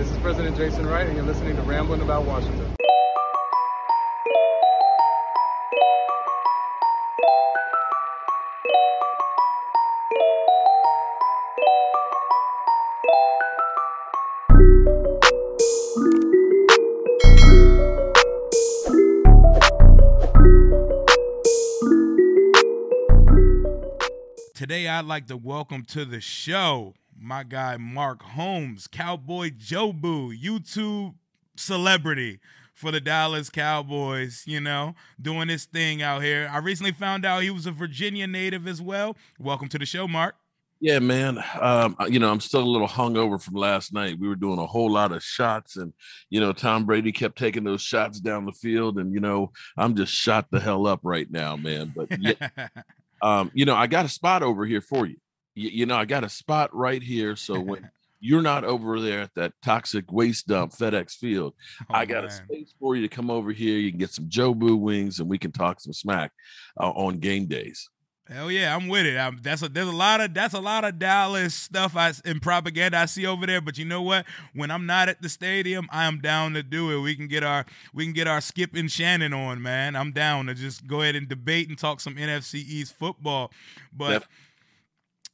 This is President Jason Wright, and you're listening to Rambling About Washington. Today, I'd like to welcome to the show my guy Mark Holmes, Cowboy Jobu, YouTube celebrity for the Dallas Cowboys, you know, doing his thing out here. I recently found out he was a Virginia native as well. Welcome to the show, Mark. Yeah, man. Um, you know, I'm still a little hungover from last night. We were doing a whole lot of shots, and you know, Tom Brady kept taking those shots down the field, and you know, I'm just shot the hell up right now, man. But yeah, um, you know, I got a spot over here for you. You. You know, I got a spot right here. So when you're not over there at that toxic waste dump FedEx Field, Oh, I got a space for you to come over here. You can get some Jobu wings, and we can talk some smack uh, on game days. Hell yeah, I'm with it. I'm, that's a there's a lot of that's a lot of Dallas stuff I and propaganda I see over there. But you know what? When I'm not at the stadium, I am down to do it. We can get our we can get our Skip and Shannon on, man. I'm down to just go ahead and debate and talk some NFC East football. But Def-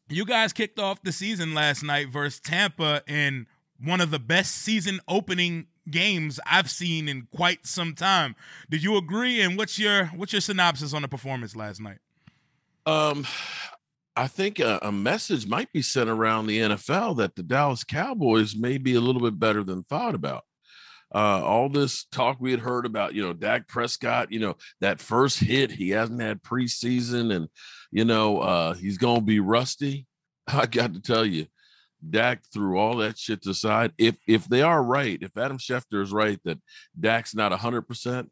you guys kicked off the season last night versus Tampa in one of the best season opening games I've seen in quite some time. Did you agree? And what's your what's your synopsis on the performance last night? Um, I think a, a message might be sent around the NFL that the Dallas Cowboys may be a little bit better than thought about. Uh, all this talk we had heard about, you know, Dak Prescott, you know, that first hit, he hasn't had preseason and, you know, uh, he's going to be rusty. I got to tell you, Dak threw all that shit to the side. If if they are right, if Adam Schefter is right that Dak's not 100%,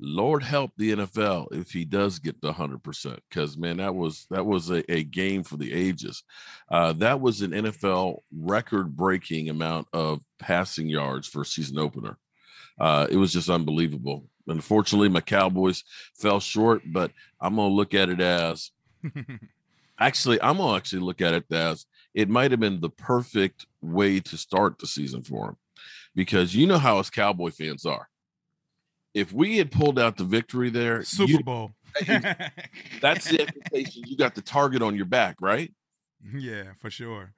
Lord help the NFL if he does get to 100%. Because, man, that was that was a, a game for the ages. Uh, that was an NFL record breaking amount of passing yards for a season opener. Uh, it was just unbelievable. Unfortunately, my Cowboys fell short, but I'm going to look at it as actually, I'm gonna actually look at it as it might have been the perfect way to start the season for him, because you know how us Cowboy fans are. If we had pulled out the victory there, Super you- Bowl. that's the expectation. You got the target on your back, right? yeah, for sure.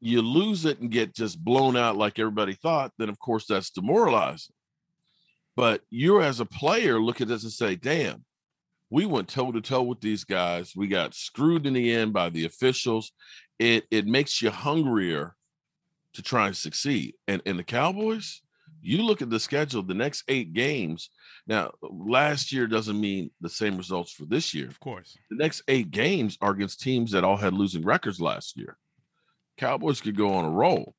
You lose it and get just blown out like everybody thought, then of course that's demoralizing. But you as a player look at this and say, damn, we went toe to toe with these guys. We got screwed in the end by the officials. It it makes you hungrier to try and succeed. And and the Cowboys, you look at the schedule, the next eight games. Now, last year doesn't mean the same results for this year. Of course. The next eight games are against teams that all had losing records last year. Cowboys could go on a roll.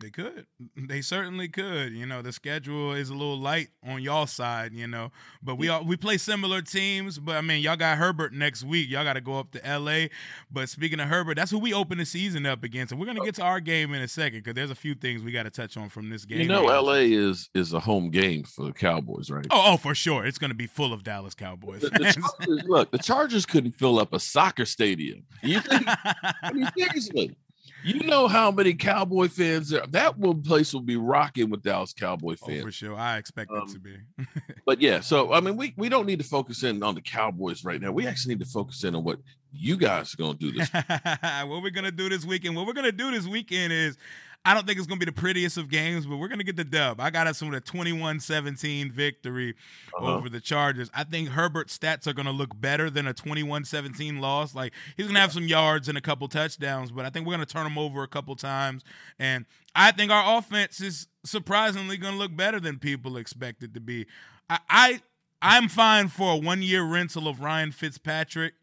They could. They certainly could. You know, the schedule is a little light on y'all side, you know. But we all we play similar teams, but I mean, y'all got Herbert next week. Y'all got to go up to LA. But speaking of Herbert, that's who we open the season up against. And we're going to get to our game in a second cuz there's a few things we got to touch on from this game. You know, LA is is a home game for the Cowboys, right? Oh, oh, for sure. It's going to be full of Dallas Cowboys. The, the Chargers, look, the Chargers couldn't fill up a soccer stadium. You think? I mean, seriously. You know how many Cowboy fans there? That one place will be rocking with Dallas Cowboy oh, fans. for sure. I expect Um, it to be. But yeah, so I mean, we we don't need to focus in on the Cowboys right now. We actually need to focus in on what you guys are going to do this. what we're gonna do this weekend? What we're gonna do this weekend is, I don't think it's gonna be the prettiest of games, but we're gonna get the dub. I got us with a 21-17 victory Uh-huh. over the Chargers. I think Herbert's stats are gonna look better than a 21-17 loss. Like he's gonna have some yards and a couple touchdowns, but I think we're gonna turn him over a couple times. And I think our offense is surprisingly gonna look better than people expect it to be. I, I I'm fine for a one year rental of Ryan Fitzpatrick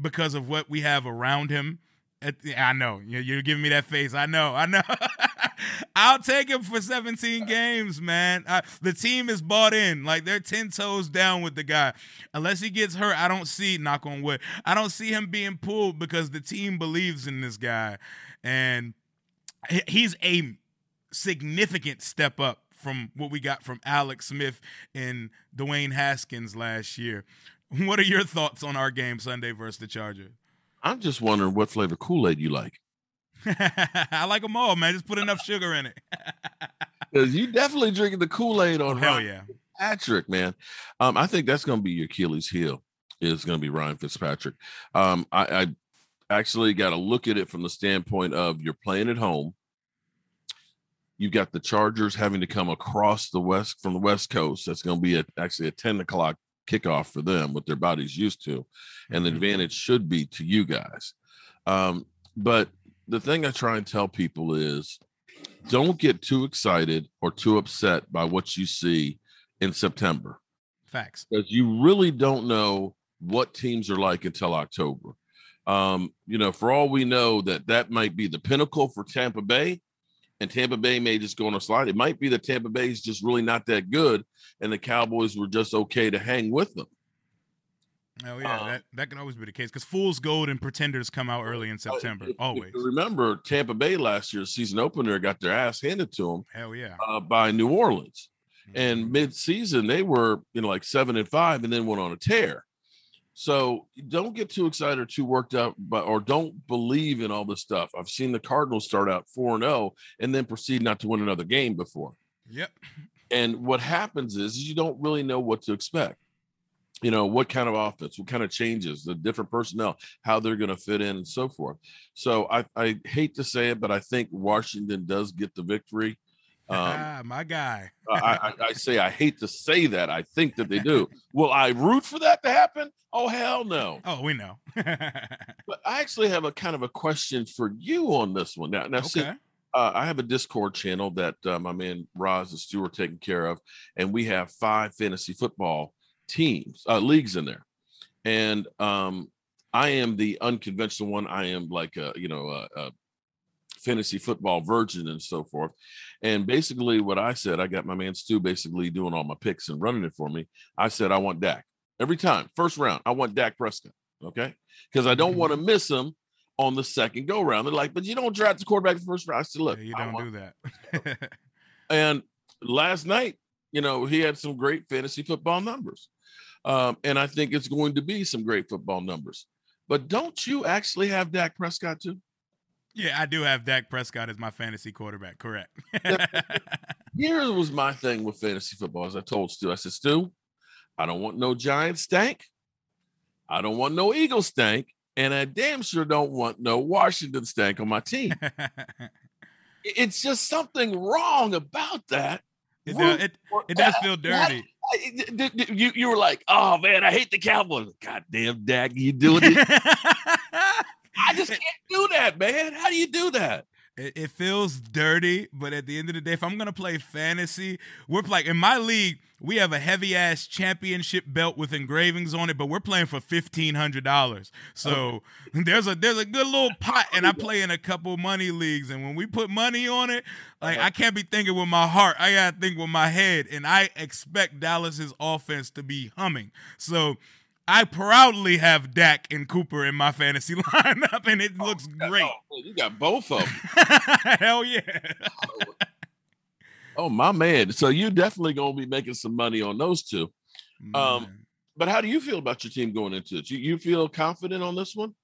because of what we have around him. I know you're, giving me that face. I know. I know. I'll take him for 17 games, man. I, the team is bought in. Like they're 10 toes down with the guy. Unless he gets hurt, I don't see, knock on wood, I don't see him being pulled because the team believes in this guy. And he's a significant step up from what we got from Alex Smith and Dwayne Haskins last year. What are your thoughts on our game Sunday versus the Chargers? I'm just wondering what flavor Kool Aid you like. I like them all, man. Just put enough sugar in it. Because you definitely drinking the Kool Aid on Hell Ryan yeah. Fitzpatrick, man. Um, I think that's going to be your Achilles heel. Is going to be Ryan Fitzpatrick. Um, I, I actually got to look at it from the standpoint of you're playing at home. You've got the Chargers having to come across the west from the West Coast. That's going to be a, actually a 10 o'clock kickoff for them, what their body's used to. And the Mhm. advantage should be to you guys. Um, but the thing I try and tell people is don't get too excited or too upset by what you see in September Facts. because you really don't know what teams are like until October. Um, you know, for all we know, that that might be the pinnacle for Tampa Bay, and Tampa Bay may just go on a slide. It might be that Tampa Bay is just really not that good, and the Cowboys were just okay to hang with them. Oh yeah, Uh, that, that can always be the case because Fool's Gold and Pretenders come out early in September. If- if Always. you remember Tampa Bay last year's season opener got their ass handed to them Hell yeah. uh, by New Orleans. Mm-hmm. and mid-season they were you know like seven and five and then went on a tear so don't get too excited or too worked up but or don't believe in all this stuff. I've seen the cardinals start out 4 and 0 and then proceed not to win another game before. Yep. and what happens is you don't really know what to expect. You know what kind of offense what kind of changes the different personnel how they're going to fit in and so forth. So I, I hate to say it but i think washington does get the victory um, Ah, my guy. I, I, I say I hate to say that. I think that they do. Will I root for that to happen? Oh hell no! Oh, we know. But I actually have a kind of a question for you on this one. Now, now, see, uh, I have a Discord channel that uh, my man Roz and Stewart taking care of, and we have five fantasy football teams, uh, leagues in there, and um, I am the unconventional one. I am like a you know a, a fantasy football virgin and so forth. And basically, what I said, I got my man Stu basically doing all my picks and running it for me. I said I want Dak every time, first round. I want Dak Prescott, okay, because I don't want to miss him on the second go round. They're like, but you don't draft the quarterback the first round. I said, look, Yeah, you don't want- do that. and last night, you know, he had some great fantasy football numbers. Um, and I think it's going to be some great football numbers. But don't you actually have Dak Prescott too? Yeah, I do have Dak Prescott as my fantasy quarterback. Correct. Here was my thing with fantasy football. As I told Stu, I said, Stu, I don't want no Giant stank. I don't want no Eagle stank. And I damn sure don't want no Washington stank on my team. It's just something wrong about that. it, does, it, it does feel dirty. I- d- d- you you were like, oh man, I hate the Cowboys. God damn, Dak, you doing it? I just can't do that, man. How do you do that? It, it feels dirty, but at the end of the day, if I'm gonna play fantasy, we're like in my league, we have a heavy ass championship belt with engravings on it, but we're playing for fifteen hundred dollars. So there's a there's a good little pot, and I play in a couple money leagues, and when we put money on it, like uh-huh. I can't be thinking with my heart, I gotta think with my head, and I expect Dallas's offense to be humming. So. I proudly have Dak and Cooper in my fantasy lineup, and it looks great. Oh, you got both of them. Hell yeah. Oh my man. So you're definitely gonna be making some money on those two. Um, But how do you feel about your team going into it? You, you feel confident on this one?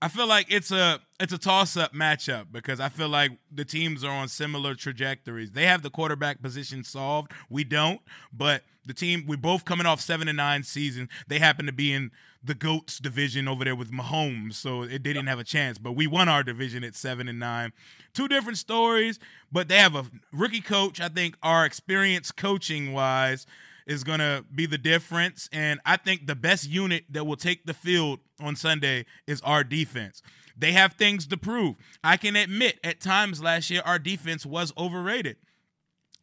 I feel like it's a it's a toss up matchup because I feel like the teams are on similar trajectories. They have the quarterback position solved. We don't, but the team we're both coming off seven and nine season. They happen to be in the goats division over there with Mahomes, so it didn't have a chance. But we won our division at seven and nine. Two different stories, but they have a rookie coach. I think our experience coaching wise is going to be the difference. And I think the best unit that will take the field on Sunday is our defense. They have things to prove. I can admit at times last year our defense was overrated.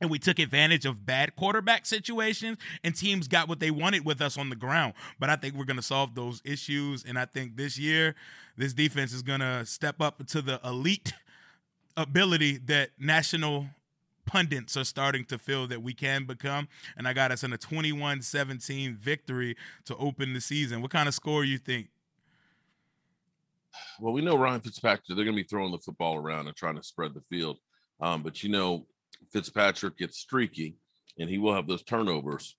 And we took advantage of bad quarterback situations, and teams got what they wanted with us on the ground. But I think we're going to solve those issues. And I think this year, this defense is going to step up to the elite ability that national pundits are starting to feel that we can become. And I got us in a 21 17 victory to open the season. What kind of score you think? Well, we know Ryan Fitzpatrick, they're gonna be throwing the football around and trying to spread the field. Um, but you know, Fitzpatrick gets streaky and he will have those turnovers.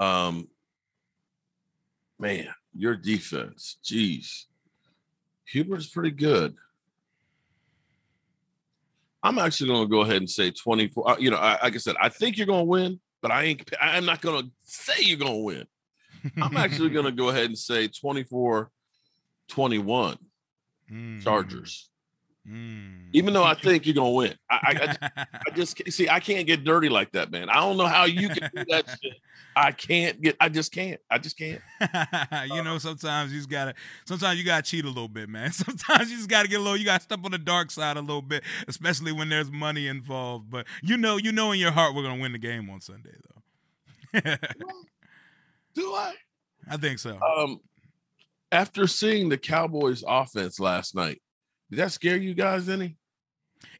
Um man, your defense, geez. Herbert's pretty good. I'm actually going to go ahead and say 24. Uh, you know, I, like I said, I think you're going to win, but I ain't. I'm not going to say you're going to win. I'm actually going to go ahead and say 24 21 Mm. Chargers. Mm. Even though I think you're going to win. I, I, I, I just see, I can't get dirty like that, man. I don't know how you can do that shit. I can't get, I just can't. I just can't. you know, sometimes you just gotta. Sometimes you gotta cheat a little bit, man. Sometimes you just gotta get a little. You gotta step on the dark side a little bit, especially when there's money involved. But you know, you know in your heart we're gonna win the game on Sunday, though. Do I? I think so. Um, after seeing the Cowboys offense last night, did that scare you guys any?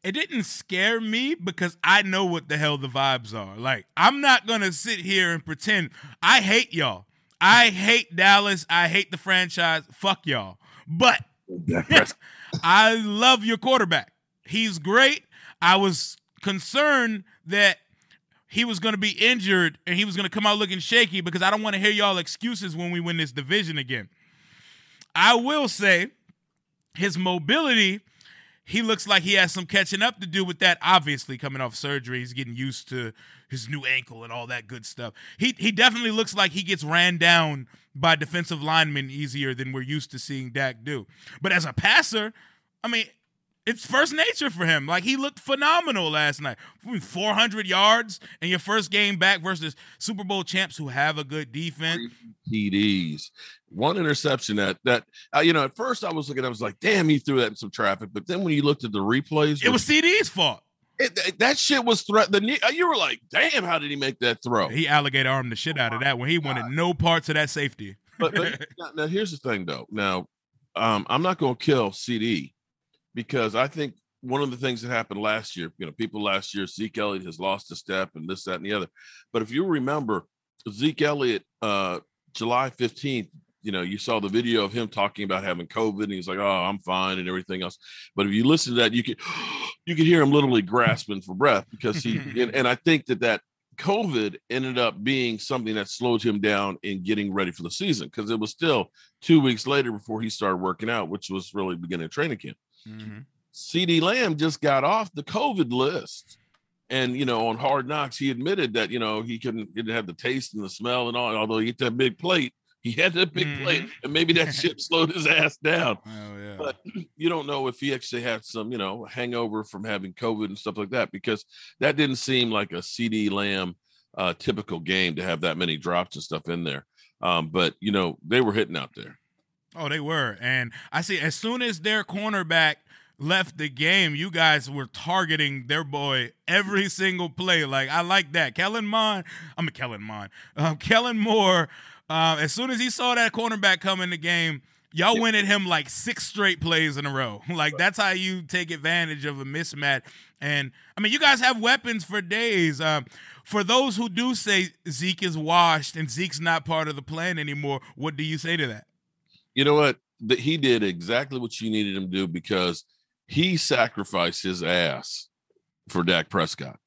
it didn't scare me because I know what the hell the vibes are. Like, I'm not gonna sit here and pretend I hate y'all. I hate Dallas. I hate the franchise. Fuck y'all. But I love your quarterback. He's great. I was concerned that he was going to be injured and he was going to come out looking shaky because I don't want to hear y'all excuses when we win this division again. I will say his mobility, he looks like he has some catching up to do with that. Obviously, coming off surgery, he's getting used to his new ankle and all that good stuff. He he definitely looks like he gets ran down by defensive linemen easier than we're used to seeing Dak do. But as a passer, I mean, it's first nature for him. Like he looked phenomenal last night. 400 yards in your first game back versus Super Bowl champs who have a good defense. TDs, one interception that that uh, you know at first I was looking, I was like, damn, he threw that in some traffic. But then when you looked at the replays, It was CeeDee's fault. it, that- that shit was threat. The knee- uh, you were like, damn, how did he make that throw? He alligator armed the shit out of that when he wanted no parts of that safety. But, but now, now here's the thing though. Now, um, I'm not going to kill CeeDee because I think one of the things that happened last year, you know, people last year, Zeke Elliott has lost a step and this, that, and the other. But if you remember, Zeke Elliott, uh, July 15th, you know, you saw the video of him talking about having COVID, and he's like, "Oh, I'm fine," and everything else. But if you listen to that, you could you could hear him literally grasping for breath because he and, and I think that that COVID ended up being something that slowed him down in getting ready for the season because it was still two weeks later before he started working out, which was really beginning training camp. Mhm. CeeDee Lamb just got off the COVID list. And you know, on Hard Knocks, he admitted that you know he couldn't didn't have the taste and the smell and all. Although he ate that big plate, he had that big plate, and maybe that shit slowed his ass down. Oh yeah. But you don't know if he actually had some, you know, hangover from having COVID and stuff like that, because that didn't seem like a CeeDee Lamb uh, typical game to have that many drops and stuff in there. Um, but you know, they were hitting out there. Oh, they were. And I see as soon as their cornerback left the game, you guys were targeting their boy every single play. Like I like that. Kellen Mond, I'm a Kellen Mond. Um, Kellen Moore, uh, as soon as he saw that cornerback come in the game, y'all went at him like six straight plays in a row. Like that's how you take advantage of a mismatch. And I mean, you guys have weapons for days. Um, for those who do say Zeke is washed and Zeke's not part of the plan anymore, what do you say to that? You know what? That he did exactly what you needed him to do because he sacrificed his ass for Dak Prescott.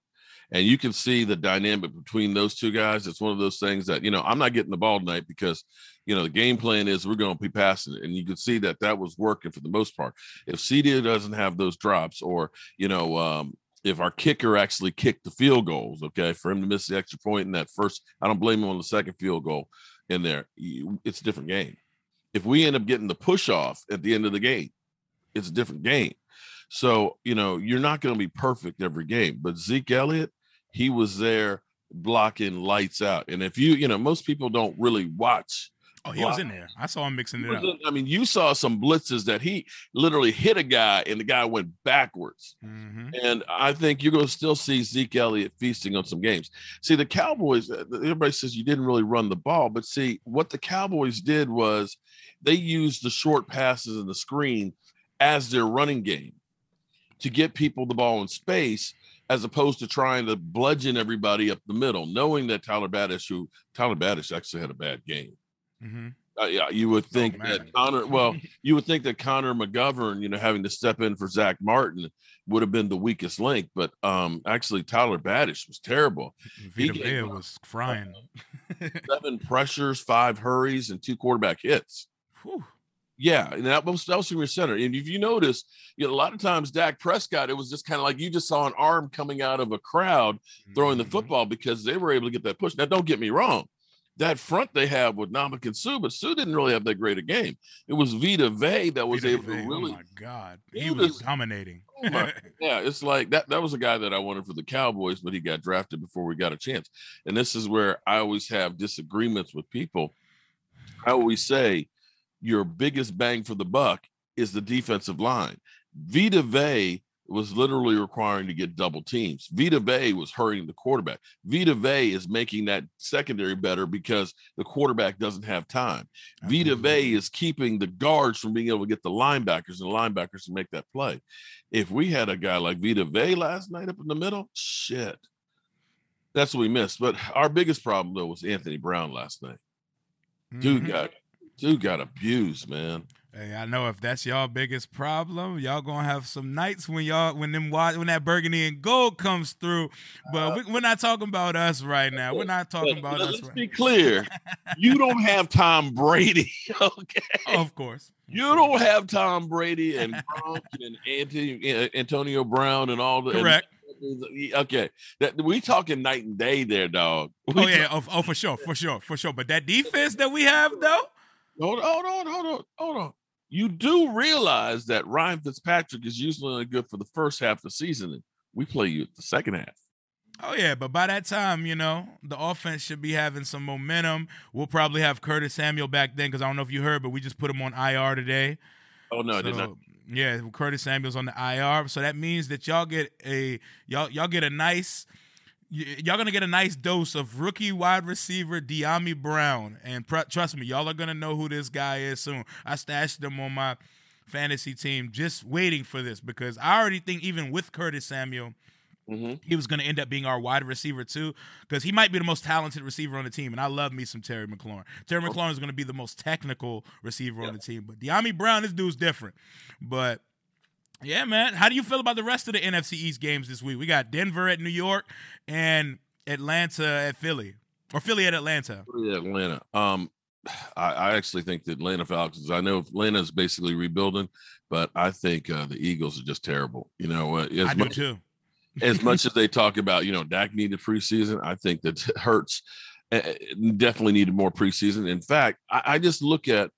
And you can see the dynamic between those two guys. It's one of those things that, you know, I'm not getting the ball tonight because, you know, the game plan is we're going to be passing it. And you can see that that was working for the most part. If CeeDee doesn't have those drops or, you know, um, if our kicker actually kicked the field goals, okay, for him to miss the extra point in that first, I don't blame him on the second field goal in there. It's a different game. If we end up getting the push off at the end of the game, it's a different game. So, you know, you're not going to be perfect every game, but Zeke Elliott, he was there blocking lights out. And if you, you know, most people don't really watch. Oh, he was in there. I saw him mixing it up. in- I mean, you saw some blitzes that he literally hit a guy and the guy went backwards. hmm And I think you're going to still see Zeke Elliott feasting on some games. See, the Cowboys, uh, everybody says you didn't really run the ball, but see, what the Cowboys did was they used the short passes and the screen as their running game to get people the ball in space as opposed to trying to bludgeon everybody up the middle, knowing that Tyler Biadasz, who Tyler Biadasz actually had a bad game. Hmm Uh, yeah, you would think man. that Connor. Well, you would think that Connor McGovern, you know, having to step in for Zach Martin would have been the weakest link, but um, actually Tyler Biadasz was terrible. Vita gave up- was frying. Seven pressures, five hurries, and two quarterback hits. Whew. Yeah, and that was that was from your center. And if you notice, you know, a lot of times Dak Prescott, it was just kind of like you just saw an arm coming out of a crowd throwing the Mhm. football because they were able to get that push. Now, don't get me wrong. That front they have with Namik and Suh, but Suh didn't really have that great a game. It was Vita Vea that was Vita able to oh really Oh my god, he he was was- dominating. Oh my- yeah, it's like that. That was a guy that I wanted for the Cowboys, but he got drafted before we got a chance. And this is where I always have disagreements with people. I always say your biggest bang for the buck is the defensive line. Vita Vea was literally requiring to get double teams. Vita Vea was hurting the quarterback. Vita Vea is making that secondary better because the quarterback doesn't have time. Vita Vea is keeping the guards from being able to get the linebackers and the linebackers to make that play. If we had a guy like Vita Vea last night up in the middle, shit. That's what we missed. But our biggest problem though was Anthony Brown last night. Dude Mhm. got dude got abused, man. Hey, I know if that's y'all biggest problem, y'all gonna have some nights when y'all when them when that burgundy and gold comes through. But we, we're not talking about us right now. We're not talking But about us. let's Right. be clear. you don't have Tom Brady, okay? of course, You don't have Tom Brady and Gronk and Anthony, uh, Antonio Brown and all the and- correct. okay, that we talking night and day there, dog. We Oh yeah, oh, oh for sure, for sure, for sure. But that defense that we have though, Hold on, hold on, hold on, hold on. You do realize that Ryan Fitzpatrick is usually only good for the first half of the season. We play you the second half. Oh yeah, but by that time, you know, the offense should be having some momentum. We'll probably have Curtis Samuel back then because I don't know if you heard, but we just put him on IR today. Oh no, I did not. Yeah, Curtis Samuel's on the IR, so that means that y'all get a y'all y'all get a nice y- y'all gonna get a nice dose of rookie wide receiver Dyami Brown, and pr- trust me, y'all are gonna know who this guy is soon. I stashed him on my fantasy team, just waiting for this because I already think even with Curtis Samuel Mhm. he was going to end up being our wide receiver too, because he might be the most talented receiver on the team, and I love me some Terry McLaurin. Terry McLaurin is going to be the most technical receiver on the team, but Dyami Brown, this dude's different. But yeah, man, how do you feel about the rest of the NFC East games this week? We got Denver at New York and Atlanta at Philly, or Philly at Atlanta. Yeah, Atlanta. Um, I, I actually think that Atlanta Falcons. I know Atlanta is basically rebuilding, but I think uh, the Eagles are just terrible. You know, uh, as I do much too. as much as they talk about, you know, Dak needed preseason, I think that Hurts uh, definitely needed more preseason. In fact, I, I just look at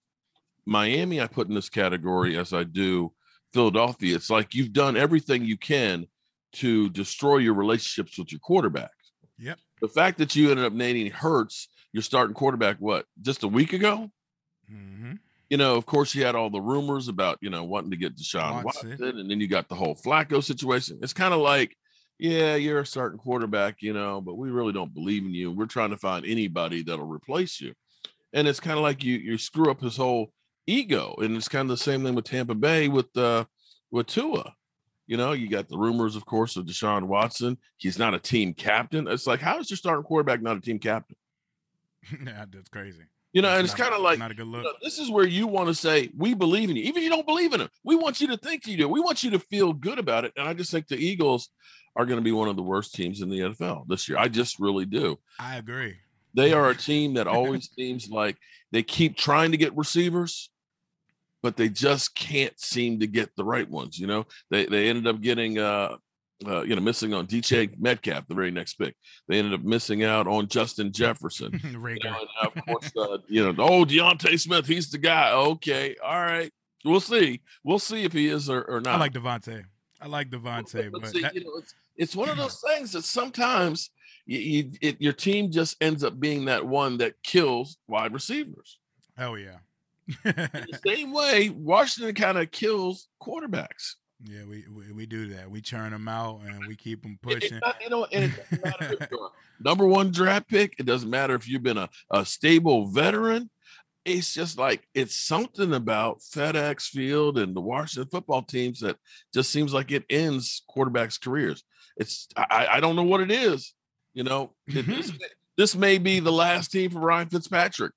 Miami, I put in this category as I do Philadelphia. It's like you've done everything you can to destroy your relationships with your quarterback. Yep. The fact that you ended up naming Hurts your starting quarterback, what, just a week ago? hmm you know, of course, you had all the rumors about, you know, wanting to get Deshaun Watson. Watson, and then you got the whole Flacco situation. It's kind of like, yeah, you're a starting quarterback, you know, but we really don't believe in you. We're trying to find anybody that'll replace you. And it's kind of like you you screw up his whole ego. And it's kind of the same thing with Tampa Bay with uh with Tua. You know, you got the rumors, of course, of Deshaun Watson. He's not a team captain. It's like, how is your starting quarterback not a team captain? yeah, that's crazy. You know, and That's it's kind of like not a good look. you know, this is where you want to say we believe in you, even if you don't believe in him. We want you to think you do. We want you to feel good about it. And I just think the Eagles are going to be one of the worst teams in the NFL this year. I just really do. I agree. They are a team that always seems like they keep trying to get receivers, but they just can't seem to get the right ones. You know, they they ended up getting uh uh, you know, missing on DJ Metcalf, the very next pick. They ended up missing out on Justin Jefferson. You know, of course, uh, you know, oh, DeVonta Smith, he's the guy. Okay, all right, we'll see. We'll see if he is or, or not. I like DeVonta. I like DeVonta, but but see, that- you know, it's it's one of those things that sometimes you, you it, your team just ends up being that one that kills wide receivers. hell yeah. The same way Washington kind of kills quarterbacks. yeah, we, we we do that. We churn them out and we keep them It- it pushing. not- it doesn't matter if you're a number one draft pick. It doesn't matter if you've been a, a stable veteran. It's just like it's something about FedEx Field and the Washington football teams that just seems like it ends quarterbacks' careers. It's I, I don't know what it is. You know, it- this, mm-hmm. may- this may be the last team for Ryan Fitzpatrick.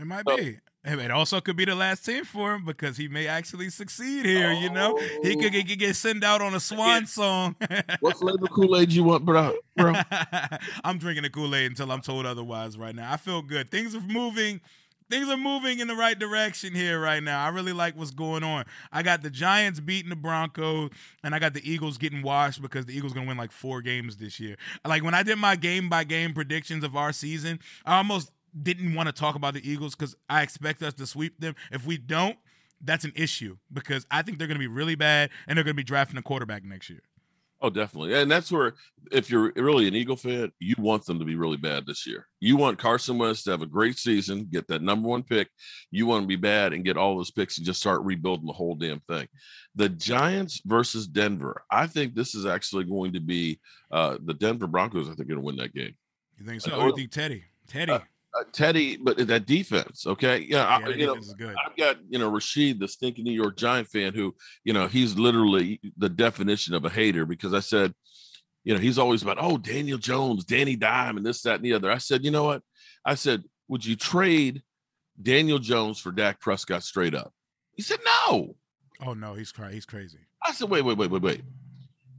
It might Oh. be. It also could be the last team for him because he may actually succeed here. You know, he oh. could get, get sent out on a swan song. What flavor Kool Aid you want, bro? Bro, I'm drinking the Kool Aid until I'm told otherwise. Right now, I feel good. Things are moving. things are moving in the right direction here right now. I really like what's going on. I got the Giants beating the Broncos, and I got the Eagles getting washed because the Eagles gonna win like four games this year. Like when I did my game by game predictions of our season, I almost didn't want to talk about the Eagles because I expect us to sweep them. If we don't, that's an issue because I think they're going to be really bad and they're going to be drafting a quarterback next year. Oh, definitely. And that's where, if you're really an Eagle fan, you want them to be really bad this year. You want Carson Wentz to have a great season, get that number one pick. You want to be bad and get all those picks and just start rebuilding the whole damn thing. The Giants versus Denver. I think this is actually going to be uh, the Denver Broncos. I think going to win that game. You think so? Or you think Teddy? Teddy. Uh, uh, Teddy, but that defense, okay, yeah, yeah I, you know, I've got you know Rashid, the stinking New York Giant fan, who you know he's literally the definition of a hater because I said, you know, he's always about oh Daniel Jones, Danny Dime, and this, that, and the other. I said, you know what? I said, would you trade Daniel Jones for Dak Prescott straight up? He said no. Oh no, he's crazy. He's crazy. I said, wait, wait, wait, wait, wait.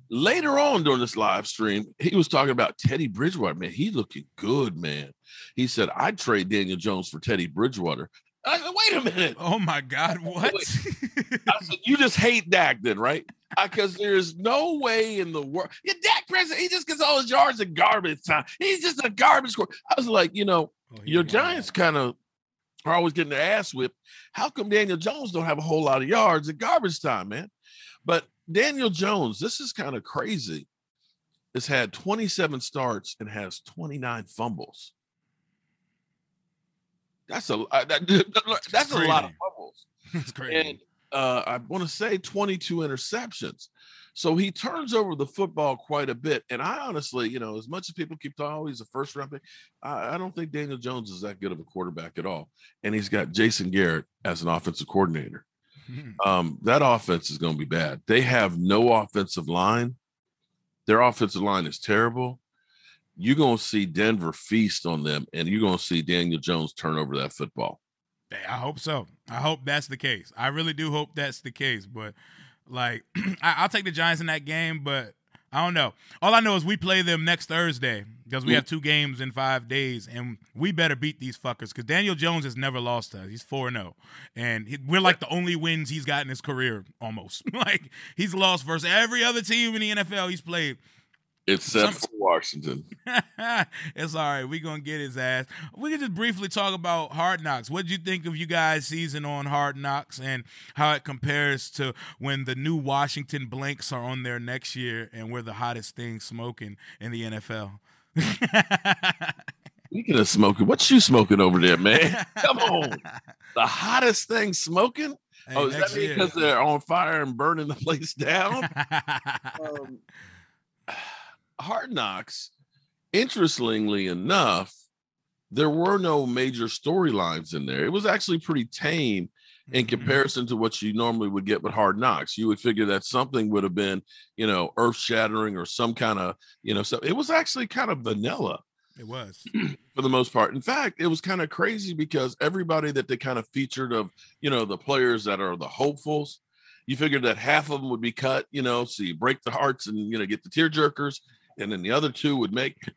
Later on during this live stream, he was talking about Teddy Bridgewater. Man, he looking good, man. He said, I'd trade Daniel Jones for Teddy Bridgewater. I said, wait a minute. Oh my God, what? I said, you just hate Dak then, right? Because there's no way in the world. Yeah, Dak Prescott, he just gets all his yards in garbage time. He's just a garbage score. I was like, you know, oh, your Giants kind of are always getting their ass whipped. How come Daniel Jones don't have a whole lot of yards in garbage time, man? But Daniel Jones, this is kind of crazy. Has had 27 starts and has 29 fumbles. That's a uh, that, that's, a lot of fumbles. That's crazy. And uh, I want to say 22 interceptions. So he turns over the football quite a bit. And I honestly, you know, as much as people keep talking, oh, he's a first round pick, I, I, don't think Daniel Jones is that good of a quarterback at all. And he's got Jason Garrett as an offensive coordinator. Um, that offense is going to be bad. They have no offensive line. Their offensive line is terrible. You're going to see Denver feast on them, and you're going to see Daniel Jones turn over that football. I hope so. I hope that's the case. I really do hope that's the case. But like, I, will take the Giants in that game. But I don't know. All I know is we play them next Thursday because we have two games in five days, and we better beat these fuckers because Daniel Jones has never lost to us. He's four zero, oh, and he, we're like the only wins he's got in his career almost. like he's lost versus every other team in the NFL he's played. Except Some, for Washington. it's all right. We're going to get his ass. We can just briefly talk about Hard Knocks. What did you think of you guys' season on Hard Knocks and how it compares to when the new Washington Blanks are on there next year and we're the hottest thing smoking in the NFL? Speaking of smoking, what you smoking over there, man? Come on. The hottest thing smoking? Hey, oh, is that because they're on fire and burning the place down? um, Hard Knocks, interestingly enough, there were no major storylines in there. It was actually pretty tame in mm-hmm. comparison to what you normally would get with Hard Knocks. You would figure that something would have been, you know, earth shattering or some kind of, you know, so it was actually kind of vanilla. It was for the most part. In fact, it was kind of crazy because everybody that they kind of featured of, you know, the players that are the hopefuls, you figured that half of them would be cut, you know, so you break the hearts and you know get the tear jerkers, and then the other two would make.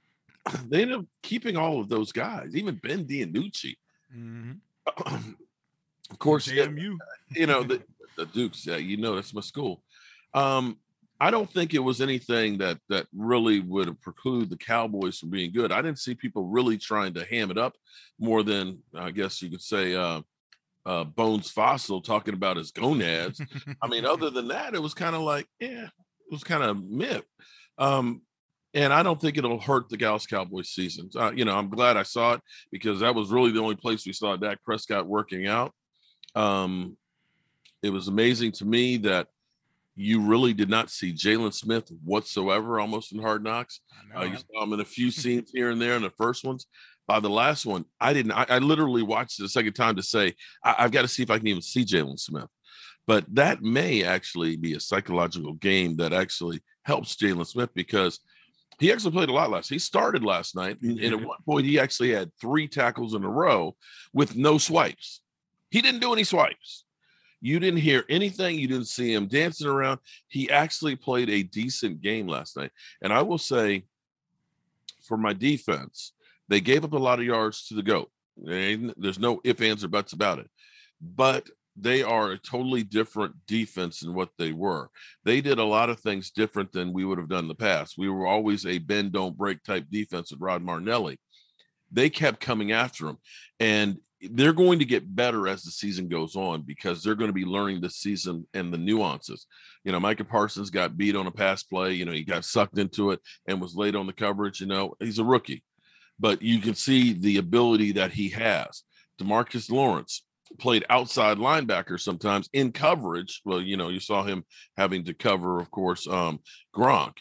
They ended up keeping all of those guys, even Ben DiNucci. Mm-hmm. of course, JMU. you know the, the Dukes. Yeah, you know that's my school. Um, I don't think it was anything that that really would preclude the Cowboys from being good. I didn't see people really trying to ham it up more than I guess you could say uh, uh, Bones Fossil talking about his gonads. I mean, other than that, it was kind of like, yeah, it was kind of myth. Um, and I don't think it'll hurt the Dallas Cowboys season. Uh, you know, I'm glad I saw it because that was really the only place we saw Dak Prescott working out. Um, it was amazing to me that you really did not see Jaylon Smith whatsoever, almost in Hard Knocks. Uh, you saw him in a few scenes here and there in the first ones by the last one, I didn't. I, I literally watched it a second time to say I, have got to see if I can even see Jaylon Smith. But that may actually be a psychological game that actually helps Jaylon Smith because he actually played a lot last. He started last night, and, and at mm-hmm. one point he actually had three tackles in a row with no swipes. He didn't do any swipes. You didn't hear anything. You didn't see him dancing around. He actually played a decent game last night. And I will say, for my defense, they gave up a lot of yards to the goat. And There's no ifs, ands, or buts about it. But they are a totally different defense than what they were. They did a lot of things different than we would have done in the past. We were always a bend don't break type defense with Rod Marinelli. They kept coming after him, and they're going to get better as the season goes on because they're going to be learning the season and the nuances. You know, Micah Parsons got beat on a pass play. You know, he got sucked into it and was late on the coverage. You know, he's a rookie, but you can see the ability that he has. Demarcus Lawrence, played outside linebacker sometimes in coverage. Well, you know, you saw him having to cover, of course, um, Gronk.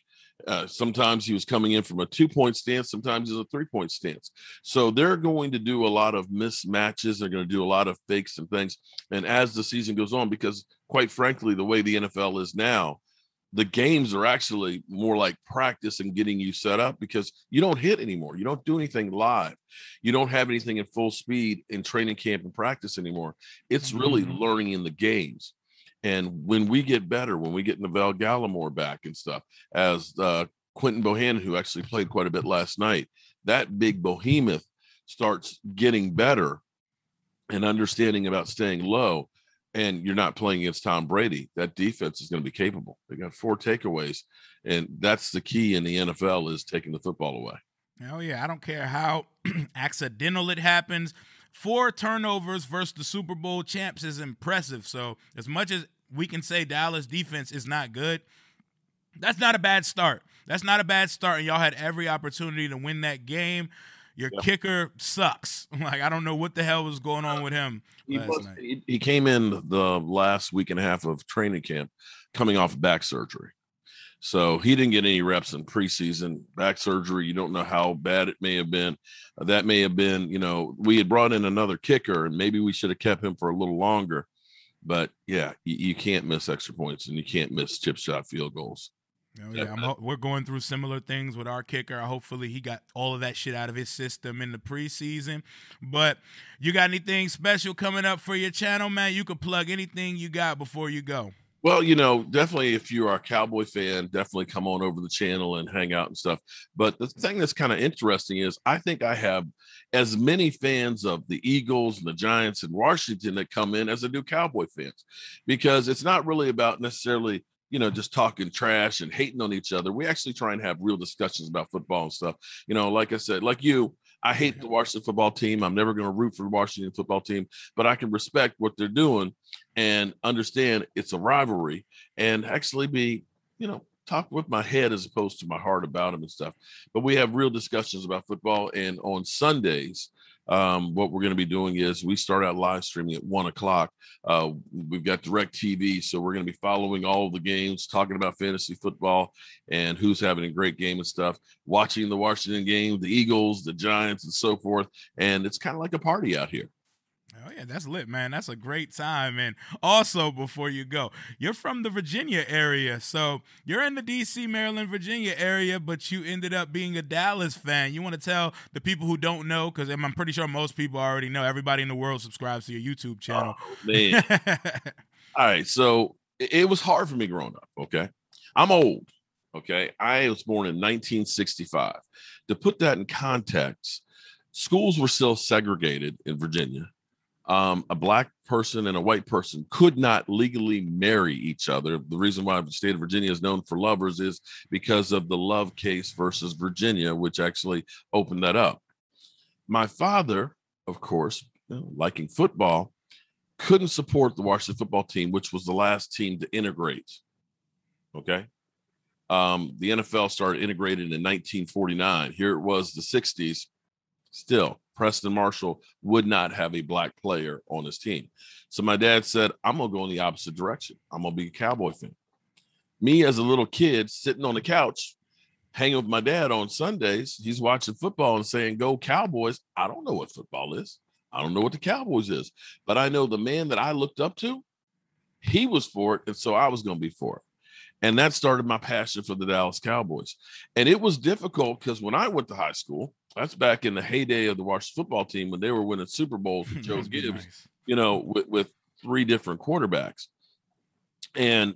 Uh, sometimes he was coming in from a two point stance, sometimes it's a three point stance. So they're going to do a lot of mismatches. They're going to do a lot of fakes and things. And as the season goes on, because quite frankly, the way the NFL is now, the games are actually more like practice and getting you set up because you don't hit anymore. You don't do anything live. You don't have anything in full speed in training camp and practice anymore. It's really mm-hmm. learning in the games. And when we get better, when we get Neville Gallimore back and stuff, as uh, Quinton Bohanna, who actually played quite a bit last night, that big behemoth starts getting better and understanding about staying low and you're not playing against Tom Brady, that defense is going to be capable. They got four takeaways, and that's the key in the NFL is taking the football away. Oh yeah, I don't care how accidental it happens. Four turnovers versus the Super Bowl champs is impressive. So as much as we can say Dallas defense is not good, that's not a bad start. That's not a bad start, and y'all had every opportunity to win that game. Your yeah. kicker sucks. Like I don't know what the hell was going on with him he, was, he, he came in the last week and a half of training camp, coming off back surgery. So he didn't get any reps in preseason. Back surgery, you don't know how bad it may have been. Uh, that may have been, you know, we had brought in another kicker, and maybe we should have kept him for a little longer. But yeah, you, you can't miss extra points, and you can't miss chip shot field goals. Oh, yeah, I'm, we're going through similar things with our kicker. Hopefully, he got all of that shit out of his system in the preseason. But you got anything special coming up for your channel, man? You can plug anything you got before you go. Well, you know, definitely if you are a Cowboy fan, definitely come on over the channel and hang out and stuff. But the thing that's kind of interesting is I think I have as many fans of the Eagles and the Giants and Washington that come in as I do Cowboy fans because it's not really about necessarily you know, just talking trash and hating on each other. We actually try and have real discussions about football and stuff. You know, like I said, like you, I hate mm-hmm. the Washington football team. I'm never going to root for the Washington football team, but I can respect what they're doing and understand it's a rivalry and actually be, you know, talk with my head as opposed to my heart about them and stuff. But we have real discussions about football. And on Sundays, um, what we're going to be doing is we start out live streaming at one o'clock. Uh, we've got DirecTV, so we're going to be following all the games, talking about fantasy football and who's having a great game and stuff, watching the Washington game, the Eagles, the Giants, and so forth. And it's kind of like a party out here. Oh yeah, that's lit, man. That's a great time. And also, before you go, you're from the Virginia area, so you're in the D.C., Maryland, Virginia area, but you ended up being a Dallas fan. You want to tell the people who don't know, because I'm pretty sure most people already know. Everybody in the world subscribes to your YouTube channel. Oh, man. All right, so it was hard for me growing up. Okay, I'm old. Okay, I was born in 1965. To put that in context, schools were still segregated in Virginia um, a black person and a white person could not legally marry each other. The reason why the state of Virginia is known for lovers is because of the love case versus Virginia, which actually opened that up. My father, of course, you know, liking football, couldn't support the Washington football team, which was the last team to integrate. Okay. Um, the NFL started integrating in 1949. Here it was the 60s. Still, Preston Marshall would not have a black player on his team. So my dad said, I'm going to go in the opposite direction. I'm going to be a Cowboy fan. Me as a little kid sitting on the couch, hanging with my dad on Sundays, he's watching football and saying, Go Cowboys. I don't know what football is. I don't know what the Cowboys is, but I know the man that I looked up to, he was for it. And so I was going to be for it. And that started my passion for the Dallas Cowboys. And it was difficult because when I went to high school, that's back in the heyday of the Washington football team when they were winning Super Bowls with Joe Gibbs, nice. you know, with, with three different quarterbacks. And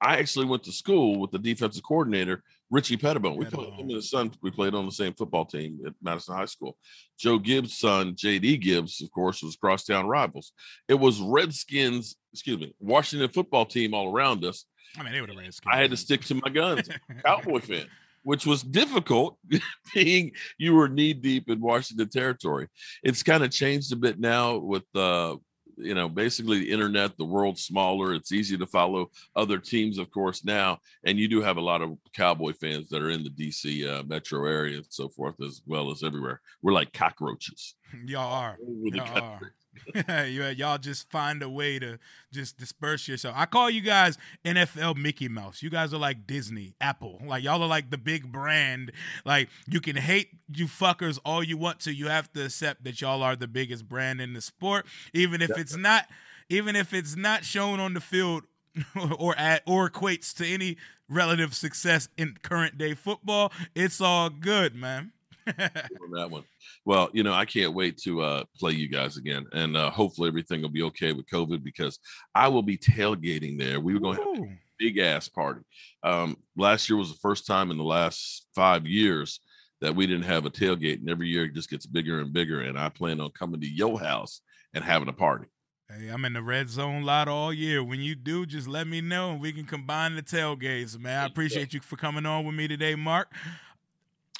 I actually went to school with the defensive coordinator Richie Petitbon. We played him and his son. We played on the same football team at Madison High School. Joe Gibbs' son, J.D. Gibbs, of course, was crosstown rivals. It was Redskins, excuse me, Washington football team all around us. I mean, they were the Redskins. I had to stick to my guns, Cowboy fan, which was difficult being you were knee deep in Washington territory. It's kind of changed a bit now with uh you know basically the internet the world's smaller it's easy to follow other teams of course now and you do have a lot of cowboy fans that are in the dc uh, metro area and so forth as well as everywhere we're like cockroaches Y'all are. all over the Y'all are. you, y'all just find a way to just disperse yourself. I call you guys NFL Mickey Mouse. You guys are like Disney, Apple. Like y'all are like the big brand. Like you can hate you fuckers all you want to. You have to accept that y'all are the biggest brand in the sport, even if it's not, even if it's not shown on the field or at or equates to any relative success in current day football. It's all good, man. on that one. Well, you know, I can't wait to uh, play you guys again, and uh, hopefully everything will be okay with COVID because I will be tailgating there. We were going to have a big ass party. Um, last year was the first time in the last five years that we didn't have a tailgate, and every year it just gets bigger and bigger. And I plan on coming to your house and having a party. Hey, I'm in the red zone lot all year. When you do, just let me know and we can combine the tailgates, man. I appreciate you for coming on with me today, Mark.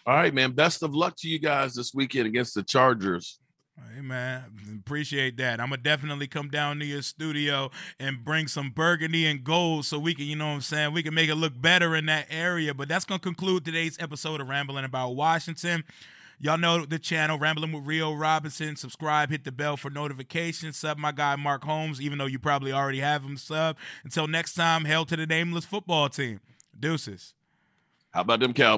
All right, man. Best of luck to you guys this weekend against the Chargers. Hey man, appreciate that. I'm gonna definitely come down to your studio and bring some burgundy and gold so we can, you know what I'm saying, we can make it look better in that area. But that's gonna conclude today's episode of Rambling About Washington. Y'all know the channel, Rambling with Rio Robinson. Subscribe, hit the bell for notifications. Sub my guy Mark Holmes, even though you probably already have him sub. Until next time, hail to the nameless football team. Deuces. How about them Cowboys?